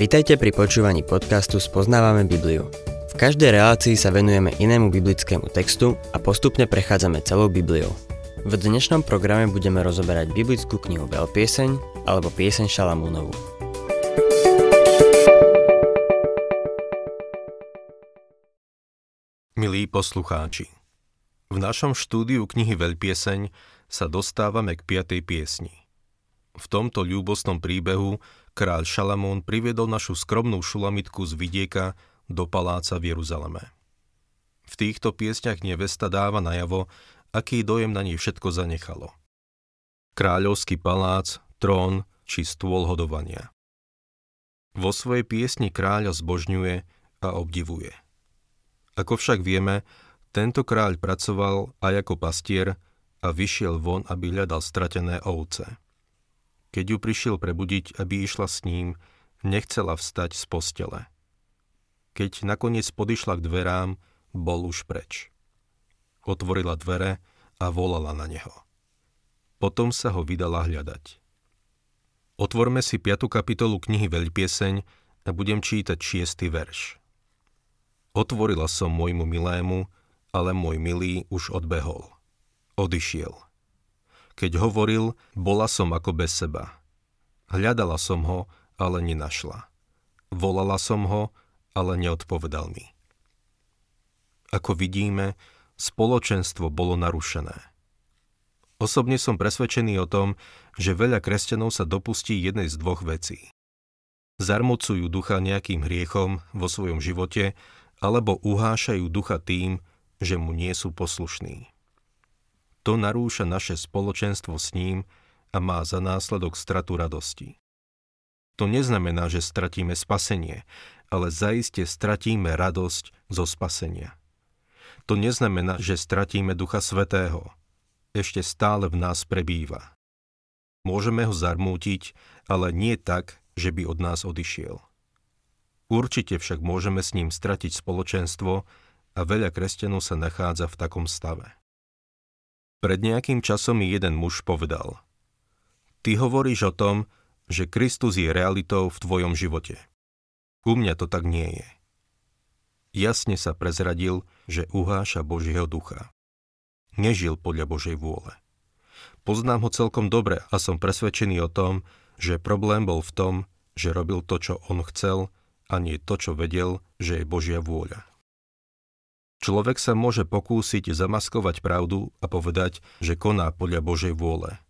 Vitajte pri počúvaní podcastu Spoznávame Bibliu. V každej relácii sa venujeme inému biblickému textu a postupne prechádzame celou Bibliou. V dnešnom programe budeme rozoberať biblickú knihu Veľpieseň alebo Pieseň Šalamúnovu. Milí poslucháči, v našom štúdiu knihy Veľpieseň sa dostávame k piatej piesni. V tomto ľúbosnom príbehu kráľ Šalamún priviedol našu skromnú šulamitku z vidieka do paláca v Jeruzaleme. V týchto piesňach nevesta dáva najavo, aký dojem na nej všetko zanechalo. Kráľovský palác, trón či stôl hodovania. Vo svojej piesni kráľa zbožňuje a obdivuje. Ako však vieme, tento kráľ pracoval aj ako pastier a vyšiel von, aby hľadal stratené ovce. Keď ju prišiel prebudiť, aby išla s ním, nechcela vstať z postele. Keď nakoniec podišla k dverám, bol už preč. Otvorila dvere a volala na neho. Potom sa ho vydala hľadať. Otvorme si 5. kapitolu knihy Veľpieseň a budem čítať 6. verš. Otvorila som môjmu milému, ale môj milý už odbehol. Odišiel. Keď hovoril, bola som ako bez seba. Hľadala som ho, ale nenašla. Volala som ho, ale neodpovedal mi. Ako vidíme, spoločenstvo bolo narušené. Osobne som presvedčený o tom, že veľa kresťanov sa dopustí jednej z dvoch vecí. Zarmucujú ducha nejakým hriechom vo svojom živote, alebo uhášajú ducha tým, že mu nie sú poslušní. To narúša naše spoločenstvo s ním a má za následok stratu radosti. To neznamená, že stratíme spasenie, ale zaiste stratíme radosť zo spasenia. To neznamená, že stratíme Ducha Svetého. Ešte stále v nás prebýva. Môžeme ho zarmútiť, ale nie tak, že by od nás odišiel. Určite však môžeme s ním stratiť spoločenstvo a veľa kresťanov sa nachádza v takom stave. Pred nejakým časom mi jeden muž povedal Ty hovoríš o tom, že Kristus je realitou v tvojom živote. U mňa to tak nie je. Jasne sa prezradil, že uháša Božieho ducha. Nežil podľa Božej vôle. Poznám ho celkom dobre a som presvedčený o tom, že problém bol v tom, že robil to, čo on chcel a nie to, čo vedel, že je Božia vôľa. Človek sa môže pokúsiť zamaskovať pravdu a povedať, že koná podľa Božej vôle.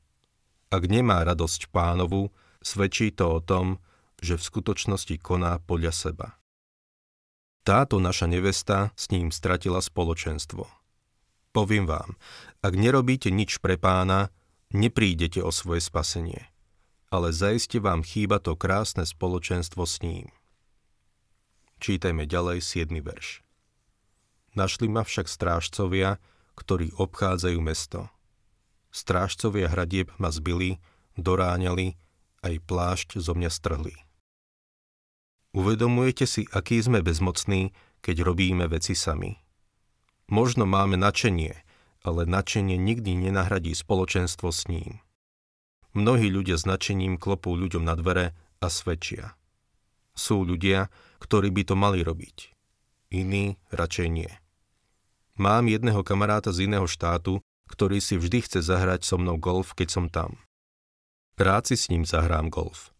Ak nemá radosť pánovu, svedčí to o tom, že v skutočnosti koná podľa seba. Táto naša nevesta s ním stratila spoločenstvo. Poviem vám, ak nerobíte nič pre pána, neprídete o svoje spasenie, ale zaiste vám chýba to krásne spoločenstvo s ním. Čítajme ďalej 7. verš. Našli ma však strážcovia, ktorí obchádzajú mesto. Strážcovia hradieb ma zbili, doráňali, aj plášť zo mňa strhli. Uvedomujete si, aký sme bezmocní, keď robíme veci sami. Možno máme načenie, ale načenie nikdy nenahradí spoločenstvo s ním. Mnohí ľudia s načením klopú ľuďom na dvere a svedčia. Sú ľudia, ktorí by to mali robiť iný radšej nie. Mám jedného kamaráta z iného štátu, ktorý si vždy chce zahrať so mnou golf, keď som tam. Rád si s ním zahrám golf.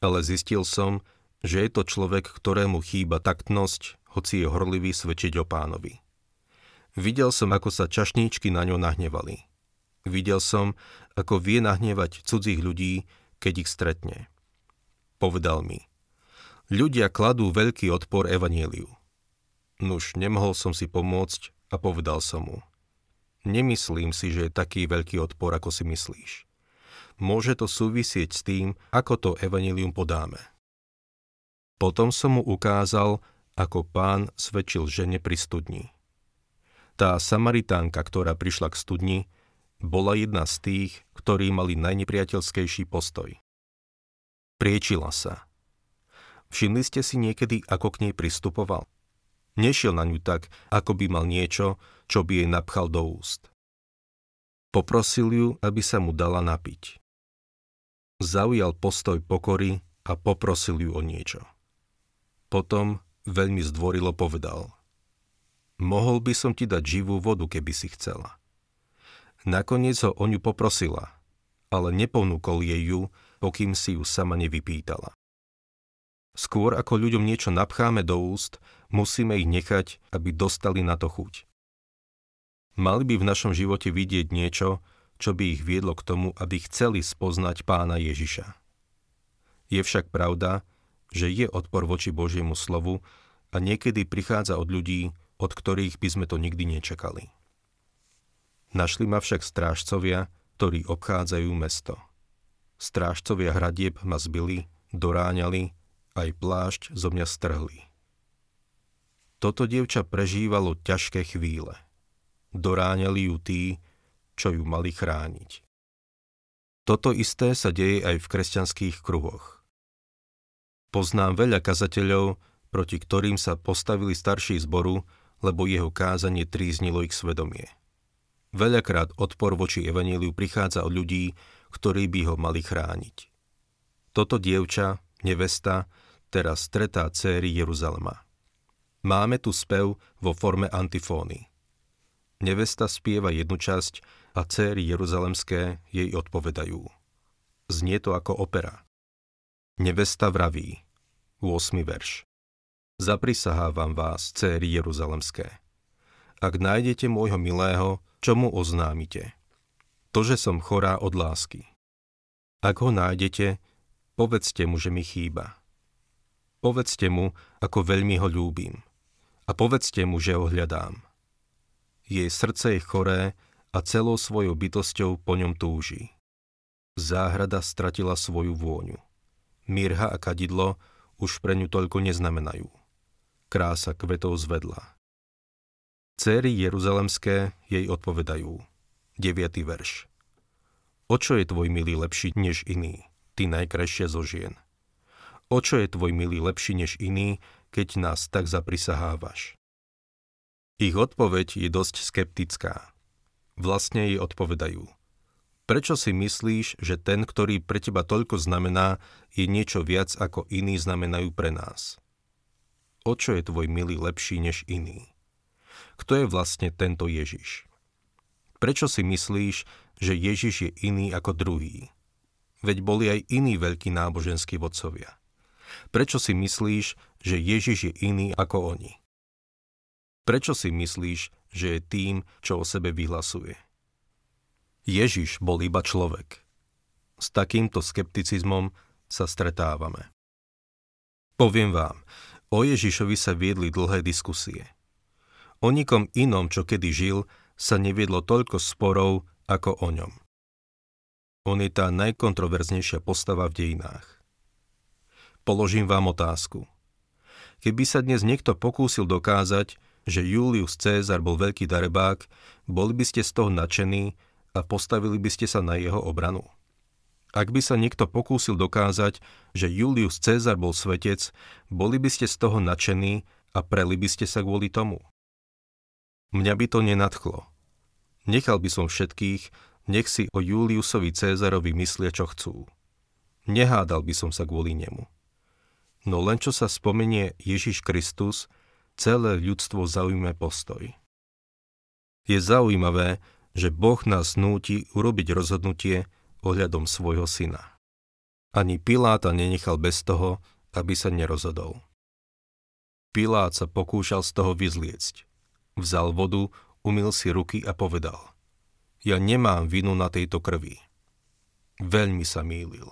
Ale zistil som, že je to človek, ktorému chýba taktnosť, hoci je horlivý svedčiť o pánovi. Videl som, ako sa čašníčky na ňo nahnevali. Videl som, ako vie nahnevať cudzích ľudí, keď ich stretne. Povedal mi, ľudia kladú veľký odpor evanieliu. Nuž, nemohol som si pomôcť a povedal som mu. Nemyslím si, že je taký veľký odpor, ako si myslíš. Môže to súvisieť s tým, ako to evanilium podáme. Potom som mu ukázal, ako pán svedčil žene pri studni. Tá Samaritánka, ktorá prišla k studni, bola jedna z tých, ktorí mali najnepriateľskejší postoj. Priečila sa. Všimli ste si niekedy, ako k nej pristupoval? Nešiel na ňu tak, ako by mal niečo, čo by jej napchal do úst. Poprosil ju, aby sa mu dala napiť. zaujal postoj pokory a poprosil ju o niečo. Potom veľmi zdvorilo povedal. Mohol by som ti dať živú vodu, keby si chcela. Nakoniec ho o ňu poprosila, ale neponúkol jej ju, pokým si ju sama nevypýtala. Skôr ako ľuďom niečo napcháme do úst, musíme ich nechať, aby dostali na to chuť. Mali by v našom živote vidieť niečo, čo by ich viedlo k tomu, aby chceli spoznať pána Ježiša. Je však pravda, že je odpor voči Božiemu slovu a niekedy prichádza od ľudí, od ktorých by sme to nikdy nečakali. Našli ma však strážcovia, ktorí obchádzajú mesto. Strážcovia hradieb ma zbili, doráňali, aj plášť zo mňa strhli. Toto dievča prežívalo ťažké chvíle. Doráňali ju tí, čo ju mali chrániť. Toto isté sa deje aj v kresťanských kruhoch. Poznám veľa kazateľov, proti ktorým sa postavili starší zboru, lebo jeho kázanie tríznilo ich svedomie. Veľakrát odpor voči evaníliu prichádza od ľudí, ktorí by ho mali chrániť. Toto dievča, nevesta, teraz stretá céry Jeruzalema. Máme tu spev vo forme antifóny. Nevesta spieva jednu časť a céry jeruzalemské jej odpovedajú. Znie to ako opera. Nevesta vraví, 8. verš. Zaprisahávam vás, céry jeruzalemské. Ak nájdete môjho milého, čo mu oznámite? To, že som chorá od lásky. Ak ho nájdete, povedzte mu, že mi chýba. Povedzte mu, ako veľmi ho ľúbim. A povedzte mu, že ho hľadám. Jej srdce je choré a celou svojou bytosťou po ňom túži. Záhrada stratila svoju vôňu. Mirha a kadidlo už pre ňu toľko neznamenajú. Krása kvetov zvedla. Céry Jeruzalemské jej odpovedajú. 9. verš. O čo je tvoj milý lepší než iný, ty najkrajšia zo žien? O čo je tvoj milý lepší než iný, keď nás tak zaprisahávaš? Ich odpoveď je dosť skeptická. Vlastne jej odpovedajú. Prečo si myslíš, že ten, ktorý pre teba toľko znamená, je niečo viac ako iní znamenajú pre nás? O čo je tvoj milý lepší než iný? kto je vlastne tento Ježiš. Prečo si myslíš, že Ježiš je iný ako druhý? Veď boli aj iní veľkí náboženskí vodcovia. Prečo si myslíš, že Ježiš je iný ako oni? Prečo si myslíš, že je tým, čo o sebe vyhlasuje? Ježiš bol iba človek. S takýmto skepticizmom sa stretávame. Poviem vám, o Ježišovi sa viedli dlhé diskusie. O nikom inom, čo kedy žil, sa neviedlo toľko sporov ako o ňom. On je tá najkontroverznejšia postava v dejinách. Položím vám otázku. Keby sa dnes niekto pokúsil dokázať, že Julius Cézar bol veľký darebák, boli by ste z toho nadšení a postavili by ste sa na jeho obranu. Ak by sa niekto pokúsil dokázať, že Julius Cézar bol svetec, boli by ste z toho nadšení a preli by ste sa kvôli tomu. Mňa by to nenadchlo. Nechal by som všetkých, nech si o Juliusovi Cézarovi myslia, čo chcú. Nehádal by som sa kvôli nemu. No len čo sa spomenie Ježiš Kristus, celé ľudstvo zaujme postoj. Je zaujímavé, že Boh nás núti urobiť rozhodnutie ohľadom svojho syna. Ani Piláta nenechal bez toho, aby sa nerozhodol. Pilát sa pokúšal z toho vyzliecť. Vzal vodu, umil si ruky a povedal. Ja nemám vinu na tejto krvi. Veľmi sa mýlil.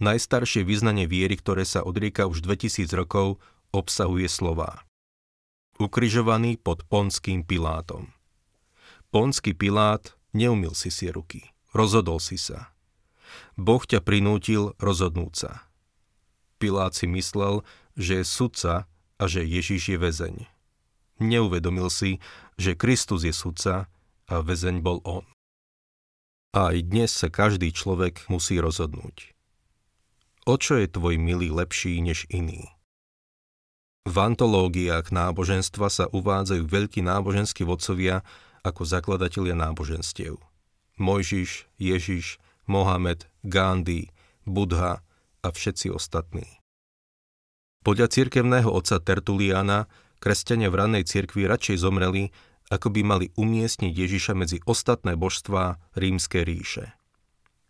Najstaršie vyznanie viery, ktoré sa odrieka už 2000 rokov, obsahuje slová. Ukrižovaný pod ponským Pilátom. Ponský Pilát neumil si si ruky. Rozhodol si sa. Boh ťa prinútil rozhodnúť sa. Pilát si myslel, že je sudca a že Ježiš je väzeň. Neuvedomil si, že Kristus je sudca a väzeň bol on. Aj dnes sa každý človek musí rozhodnúť. O čo je tvoj milý lepší než iný? V antológiách náboženstva sa uvádzajú veľkí náboženskí vodcovia ako zakladatelia náboženstiev. Mojžiš, Ježiš, Mohamed, Gandhi, Budha a všetci ostatní. Podľa cirkevného otca Tertuliana kresťania v ranej cirkvi radšej zomreli, ako by mali umiestniť Ježiša medzi ostatné božstvá rímskej ríše.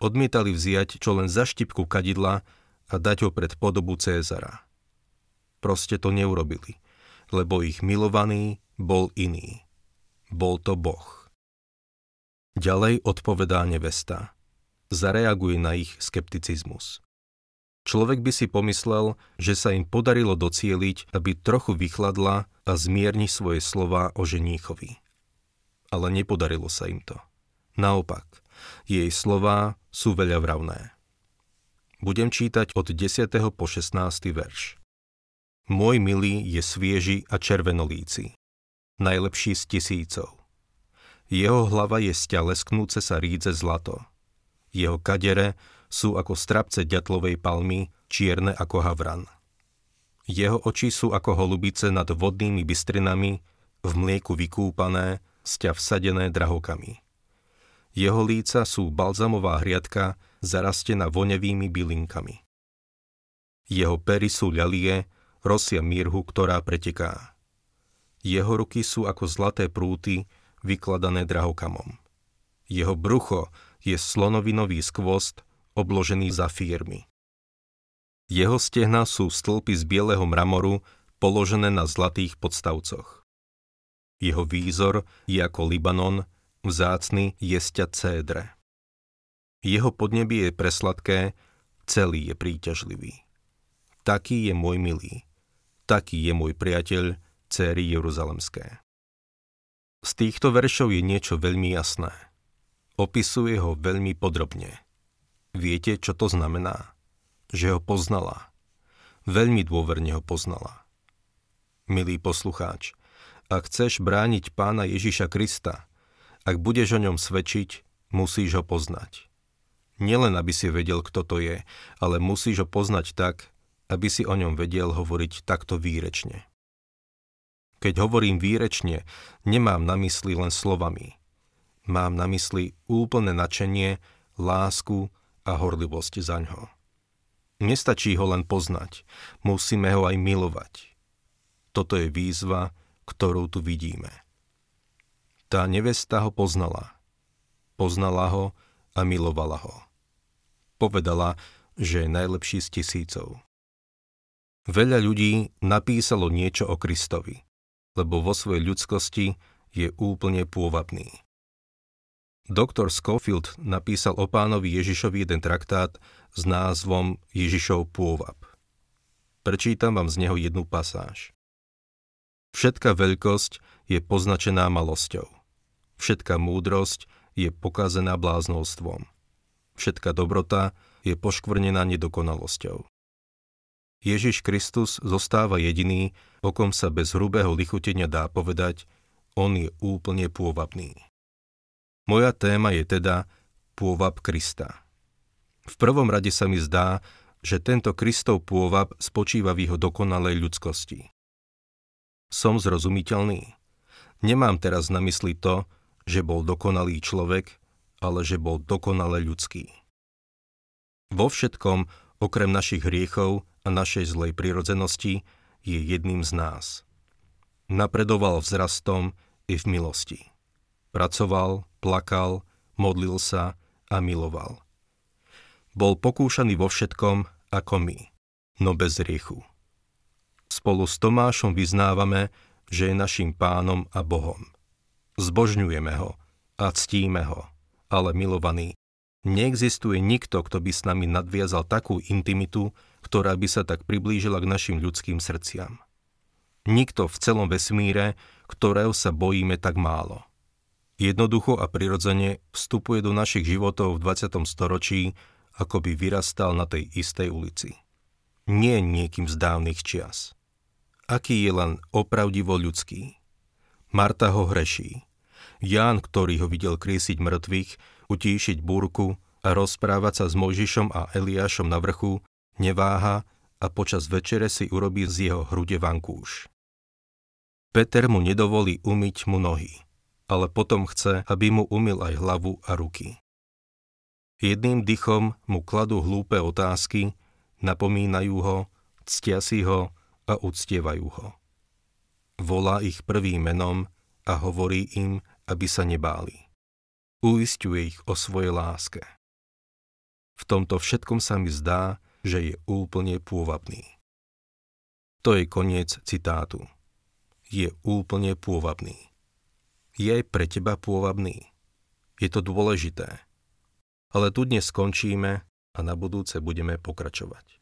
Odmietali vziať čo len za štipku kadidla a dať ho pred podobu Cézara. Proste to neurobili, lebo ich milovaný bol iný. Bol to Boh. Ďalej odpovedá nevesta. Zareaguje na ich skepticizmus. Človek by si pomyslel, že sa im podarilo docieliť, aby trochu vychladla a zmierni svoje slova o ženíchovi. Ale nepodarilo sa im to. Naopak, jej slová sú veľa vravné. Budem čítať od 10. po 16. verš. Môj milý je svieži a červenolíci, najlepší z tisícov. Jeho hlava je sťa lesknúce sa rídze zlato. Jeho kadere sú ako strapce ďatlovej palmy, čierne ako havran. Jeho oči sú ako holubice nad vodnými bystrinami, v mlieku vykúpané, sťa vsadené drahokami. Jeho líca sú balzamová hriadka, zarastená vonevými bylinkami. Jeho pery sú ľalie, rosia mírhu, ktorá preteká. Jeho ruky sú ako zlaté prúty, vykladané drahokamom. Jeho brucho je slonovinový skvost, obložený zafírmi. Jeho stehna sú stĺpy z bieleho mramoru, položené na zlatých podstavcoch. Jeho výzor je ako Libanon, vzácny jesťa cédre. Jeho podnebie je presladké, celý je príťažlivý. Taký je môj milý, taký je môj priateľ, céry Jeruzalemské. Z týchto veršov je niečo veľmi jasné. Opisuje ho veľmi podrobne. Viete, čo to znamená? Že ho poznala. Veľmi dôverne ho poznala. Milý poslucháč, ak chceš brániť pána Ježiša Krista, ak budeš o ňom svedčiť, musíš ho poznať. Nielen, aby si vedel, kto to je, ale musíš ho poznať tak, aby si o ňom vedel hovoriť takto výrečne. Keď hovorím výrečne, nemám na mysli len slovami. Mám na mysli úplné načenie, lásku a horlivosť za ňo. Nestačí ho len poznať, musíme ho aj milovať. Toto je výzva, ktorú tu vidíme. Tá nevesta ho poznala. Poznala ho a milovala ho. Povedala, že je najlepší z tisícov. Veľa ľudí napísalo niečo o Kristovi, lebo vo svojej ľudskosti je úplne pôvabný. Doktor Schofield napísal o pánovi Ježišovi jeden traktát s názvom Ježišov pôvab. Prečítam vám z neho jednu pasáž. Všetká veľkosť je poznačená malosťou. Všetká múdrosť je pokazená bláznostvom. Všetká dobrota je poškvrnená nedokonalosťou. Ježiš Kristus zostáva jediný, o kom sa bez hrubého lichutenia dá povedať, on je úplne pôvabný. Moja téma je teda pôvab Krista. V prvom rade sa mi zdá, že tento Kristov pôvab spočíva v jeho dokonalej ľudskosti. Som zrozumiteľný. Nemám teraz na mysli to, že bol dokonalý človek, ale že bol dokonale ľudský. Vo všetkom, okrem našich hriechov a našej zlej prirodzenosti, je jedným z nás. Napredoval vzrastom i v milosti. Pracoval, plakal, modlil sa a miloval. Bol pokúšaný vo všetkom ako my, no bez riechu. Spolu s Tomášom vyznávame, že je našim pánom a Bohom. Zbožňujeme ho a ctíme ho, ale milovaný, neexistuje nikto, kto by s nami nadviazal takú intimitu, ktorá by sa tak priblížila k našim ľudským srdciam. Nikto v celom vesmíre, ktorého sa bojíme tak málo – jednoducho a prirodzene vstupuje do našich životov v 20. storočí, ako by vyrastal na tej istej ulici. Nie niekým z dávnych čias. Aký je len opravdivo ľudský. Marta ho hreší. Ján, ktorý ho videl krísiť mŕtvych, utíšiť búrku a rozprávať sa s Mojžišom a Eliášom na vrchu, neváha a počas večere si urobí z jeho hrude vankúš. Peter mu nedovolí umyť mu nohy ale potom chce, aby mu umil aj hlavu a ruky. Jedným dychom mu kladú hlúpe otázky, napomínajú ho, ctia si ho a uctievajú ho. Volá ich prvým menom a hovorí im, aby sa nebáli. Uistuje ich o svojej láske. V tomto všetkom sa mi zdá, že je úplne pôvabný. To je koniec citátu. Je úplne pôvabný. Je aj pre teba pôvabný. Je to dôležité. Ale tu dnes skončíme a na budúce budeme pokračovať.